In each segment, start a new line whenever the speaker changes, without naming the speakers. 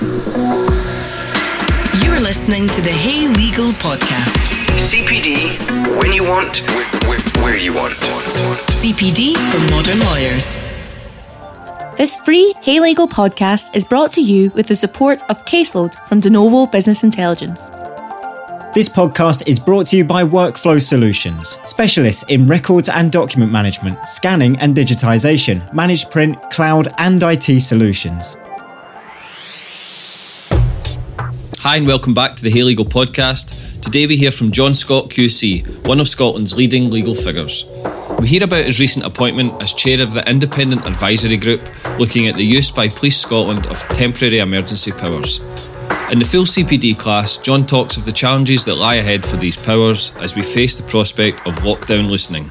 You're listening to the Hey Legal Podcast.
CPD, when you want, where, where you want.
CPD for modern lawyers.
This free Hey Legal podcast is brought to you with the support of Caseload from De Novo Business Intelligence.
This podcast is brought to you by Workflow Solutions, specialists in records and document management, scanning and digitization, managed print, cloud, and IT solutions.
Hi, and welcome back to the Hey Legal podcast. Today we hear from John Scott QC, one of Scotland's leading legal figures. We hear about his recent appointment as chair of the Independent Advisory Group looking at the use by Police Scotland of temporary emergency powers. In the full CPD class, John talks of the challenges that lie ahead for these powers as we face the prospect of lockdown loosening.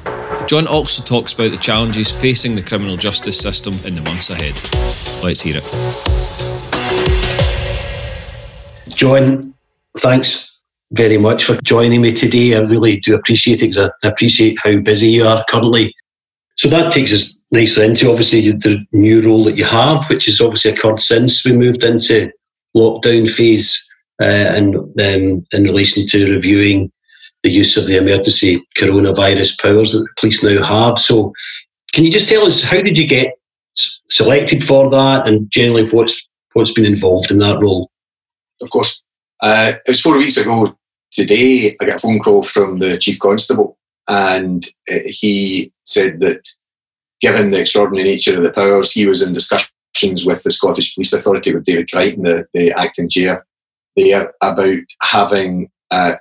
John also talks about the challenges facing the criminal justice system in the months ahead. Let's hear it.
John, thanks very much for joining me today. I really do appreciate it because I appreciate how busy you are currently. So that takes us nicely into obviously the new role that you have, which has obviously occurred since we moved into lockdown phase uh, and um, in relation to reviewing the use of the emergency coronavirus powers that the police now have. So, can you just tell us how did you get selected for that, and generally what's what's been involved in that role?
Of course, uh, it was four weeks ago today. I got a phone call from the chief constable, and uh, he said that given the extraordinary nature of the powers, he was in discussions with the Scottish Police Authority, with David Crichton, the, the acting chair, there about having uh,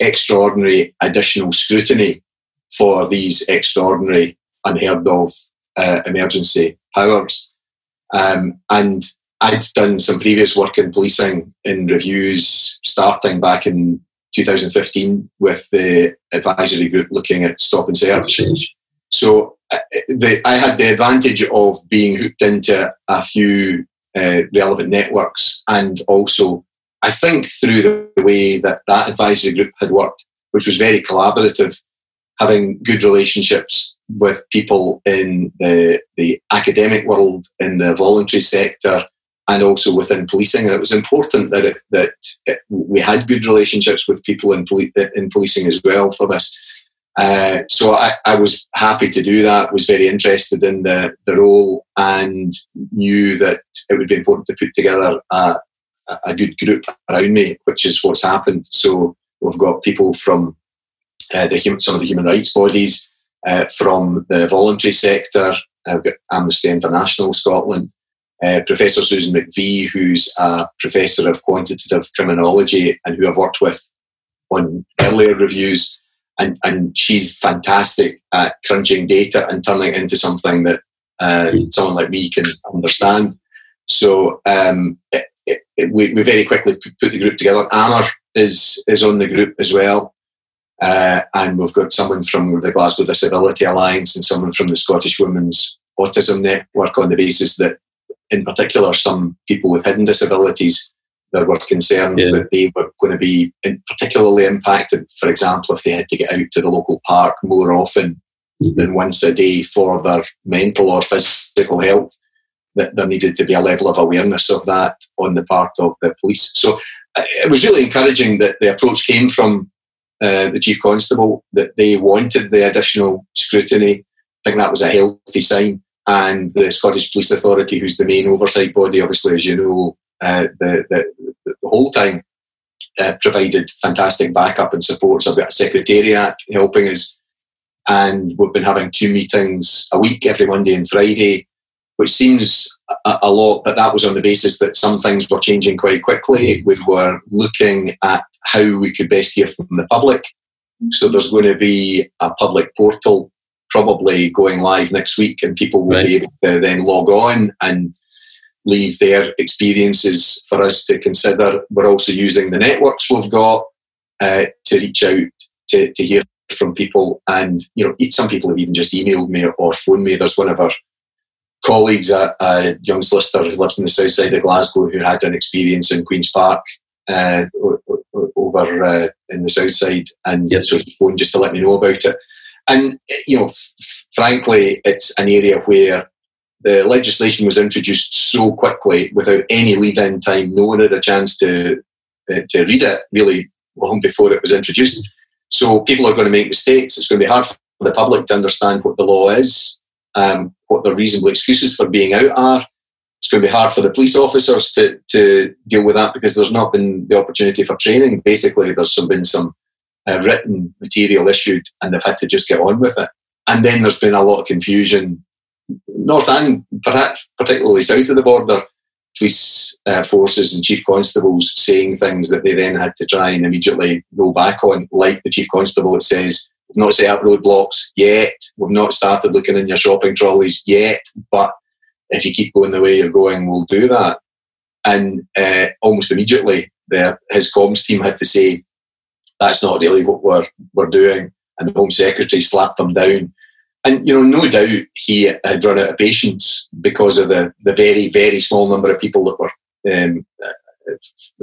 extraordinary additional scrutiny for these extraordinary, unheard of uh, emergency powers. Um, and I'd done some previous work in policing in reviews starting back in 2015 with the advisory group looking at stop and search. So uh, the, I had the advantage of being hooked into a few uh, relevant networks and also I think through the way that that advisory group had worked, which was very collaborative, having good relationships with people in the, the academic world, in the voluntary sector, and also within policing. And it was important that it, that it, we had good relationships with people in, poli- in policing as well for this. Uh, so I, I, was happy to do that, was very interested in the, the role and knew that it would be important to put together a, a good group around me, which is what's happened. So we've got people from uh, the some of the human rights bodies, uh, from the voluntary sector. I've got Amnesty International Scotland, uh, Professor Susan McVie, who's a professor of quantitative criminology and who I've worked with on earlier reviews and, and she's fantastic at crunching data and turning it into something that uh, hmm. someone like me can understand. So um, it, it, it, we, we very quickly put the group together. Amar is is on the group as well, uh, and we've got someone from the Glasgow Disability Alliance and someone from the Scottish Women's Autism Network on the basis that, in particular, some people with hidden disabilities there were concerns yeah. that they were going to be particularly impacted. For example, if they had to get out to the local park more often mm-hmm. than once a day for their mental or physical health, that there needed to be a level of awareness of that on the part of the police. So uh, it was really encouraging that the approach came from uh, the chief constable that they wanted the additional scrutiny. I think that was a healthy sign. And the Scottish Police Authority, who's the main oversight body, obviously, as you know, uh, the, the, the, whole time uh, provided fantastic backup and support. So I've got a secretariat helping us, and we've been having two meetings a week every Monday and Friday, which seems a, a lot, but that was on the basis that some things were changing quite quickly. We were looking at how we could best hear from the public. So there's going to be a public portal probably going live next week, and people will right. be able to then log on and leave their experiences for us to consider. We're also using the networks we've got uh, to reach out to, to hear from people. And, you know, some people have even just emailed me or phoned me. There's one of our colleagues, a, a young solicitor who lives in the south side of Glasgow, who had an experience in Queen's Park uh, over uh, in the south side. And yep. so he phoned just to let me know about it. And, you know, f- frankly, it's an area where the legislation was introduced so quickly without any lead-in time. No one had a chance to uh, to read it really long before it was introduced. So people are going to make mistakes. It's going to be hard for the public to understand what the law is, um, what the reasonable excuses for being out are. It's going to be hard for the police officers to, to deal with that because there's not been the opportunity for training. Basically, there's been some uh, written material issued and they've had to just get on with it. And then there's been a lot of confusion, north and perhaps particularly south of the border, police uh, forces and chief constables saying things that they then had to try and immediately roll back on, like the chief constable that says, We've not set up roadblocks yet, we've not started looking in your shopping trolleys yet, but if you keep going the way you're going, we'll do that. And uh, almost immediately, the, his comms team had to say, That's not really what we're, we're doing. And the Home Secretary slapped them down and you know, no doubt he had run out of patience because of the, the very, very small number of people that were um,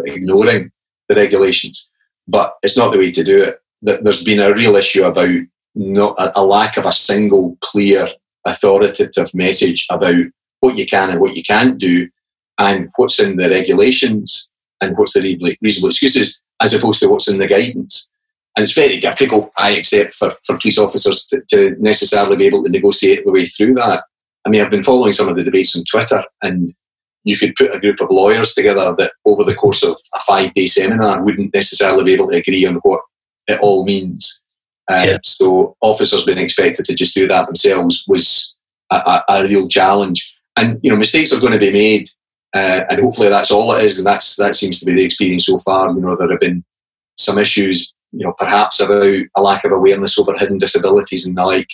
ignoring the regulations. But it's not the way to do it. There's been a real issue about not a, lack of a single clear authoritative message about what you can and what you can't do, and what's in the regulations and what's the reasonable excuses, as opposed to what's in the guidance. And it's very difficult, I accept, for, for police officers to, to necessarily be able to negotiate the way through that. I mean, I've been following some of the debates on Twitter, and you could put a group of lawyers together that over the course of a five day seminar wouldn't necessarily be able to agree on what it all means. Um, yeah. So officers being expected to just do that themselves was a, a, a real challenge. And you know, mistakes are going to be made, uh, and hopefully that's all it is. And that's that seems to be the experience so far. You know, there have been some issues you know, perhaps about a lack of awareness over hidden disabilities and the like,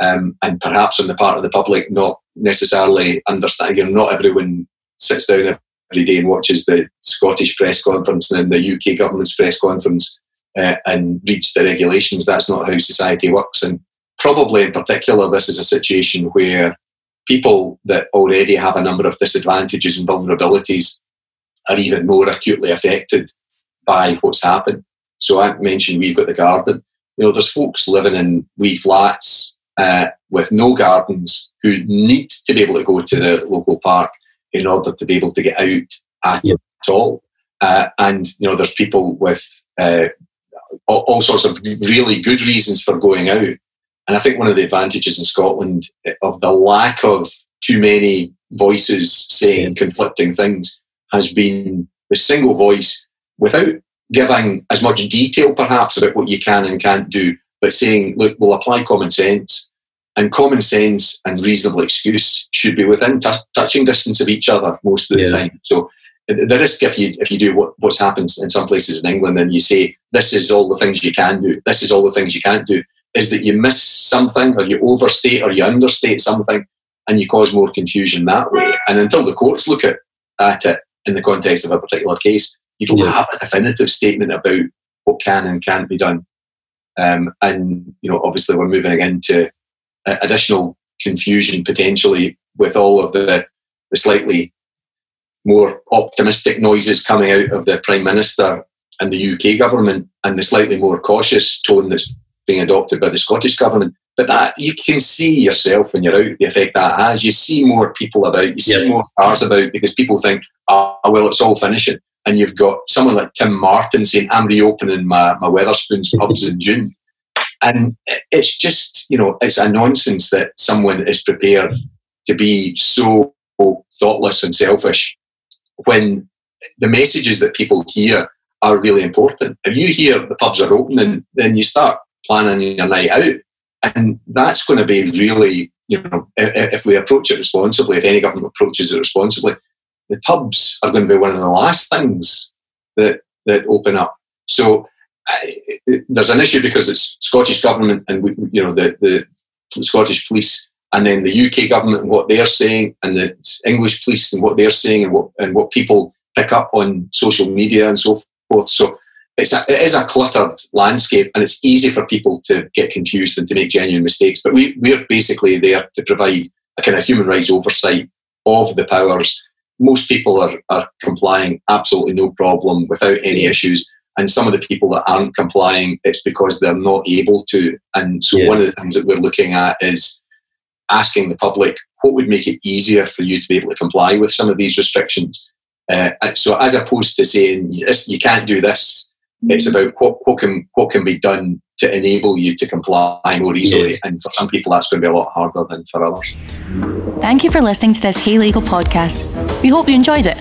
um, and perhaps on the part of the public not necessarily understanding. You know, not everyone sits down every day and watches the Scottish press conference and the UK government's press conference uh, and reads the regulations. That's not how society works, and probably in particular, this is a situation where people that already have a number of disadvantages and vulnerabilities are even more acutely affected by what's happened. So I mentioned we've got the garden. You know, there's folks living in wee flats uh, with no gardens who need to be able to go to the local park in order to be able to get out at, yep. all. Uh, and you know, there's people with uh, all, all, sorts of really good reasons for going out. And I think one of the advantages in Scotland eh, of the lack of too many voices saying conflicting things has been the single voice without giving as much detail perhaps about what you can and can't do, but saying, look, we'll apply common sense. And common sense and reasonable excuse should be within t- touching distance of each other most of the yeah. time. So eh, the risk if you if you do what, what's happened in some places in England and you say this is all the things you can do, this is all the things you can't do, is that you miss something or you overstate or you understate something and you cause more confusion that way. And until the courts look at, at it in the context of a particular case, you don't yeah. have a definitive statement about what can and can't be done. Um, and you know, obviously, we're moving into additional confusion potentially with all of the, the slightly more optimistic noises coming out of the prime minister and the UK government, and the slightly more cautious tone that's being adopted by the Scottish government. But that you can see yourself when you're out the effect that has. You see more people about, you see more cars about because people think, oh, well, it's all finishing and you've got someone like Tim Martin saying, I'm reopening my, my Wetherspoons pubs in June. And it's just, you know, it's a nonsense that someone is prepared to be so thoughtless and selfish when the messages that people hear are really important. If you hear the pubs are opening, then you start planning your night out. And that's going to be really, you know, if, if we approach it responsibly, if any government approaches it responsibly, the pubs are going to be one of the last things that that open up. So there's an issue because it's Scottish government and we, you know the, the Scottish police and then the UK government and what they're saying and the English police and what they're saying and what and what people pick up on social media and so forth. So it's a, it is a cluttered landscape and it's easy for people to get confused and to make genuine mistakes. But we, we're basically there to provide a kind of human rights oversight of the powers most people are, are complying absolutely no problem without any issues. And some of the people that aren't complying, it's because they're not able to. And so, yeah. one of the things that we're looking at is asking the public what would make it easier for you to be able to comply with some of these restrictions. Uh, so as opposed to saying you can't do this, it's about what, what can what can be done to enable you to comply more easily. Yes. And for some people, that's going to be a lot harder than for others.
Thank you for listening to this Hey Legal podcast. We hope you enjoyed it.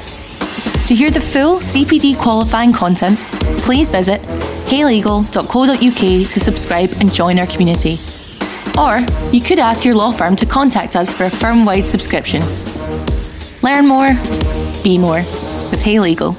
To hear the full CPD qualifying content, please visit heylegal.co.uk to subscribe and join our community. Or you could ask your law firm to contact us for a firm wide subscription. Learn more, be more with Hey Legal.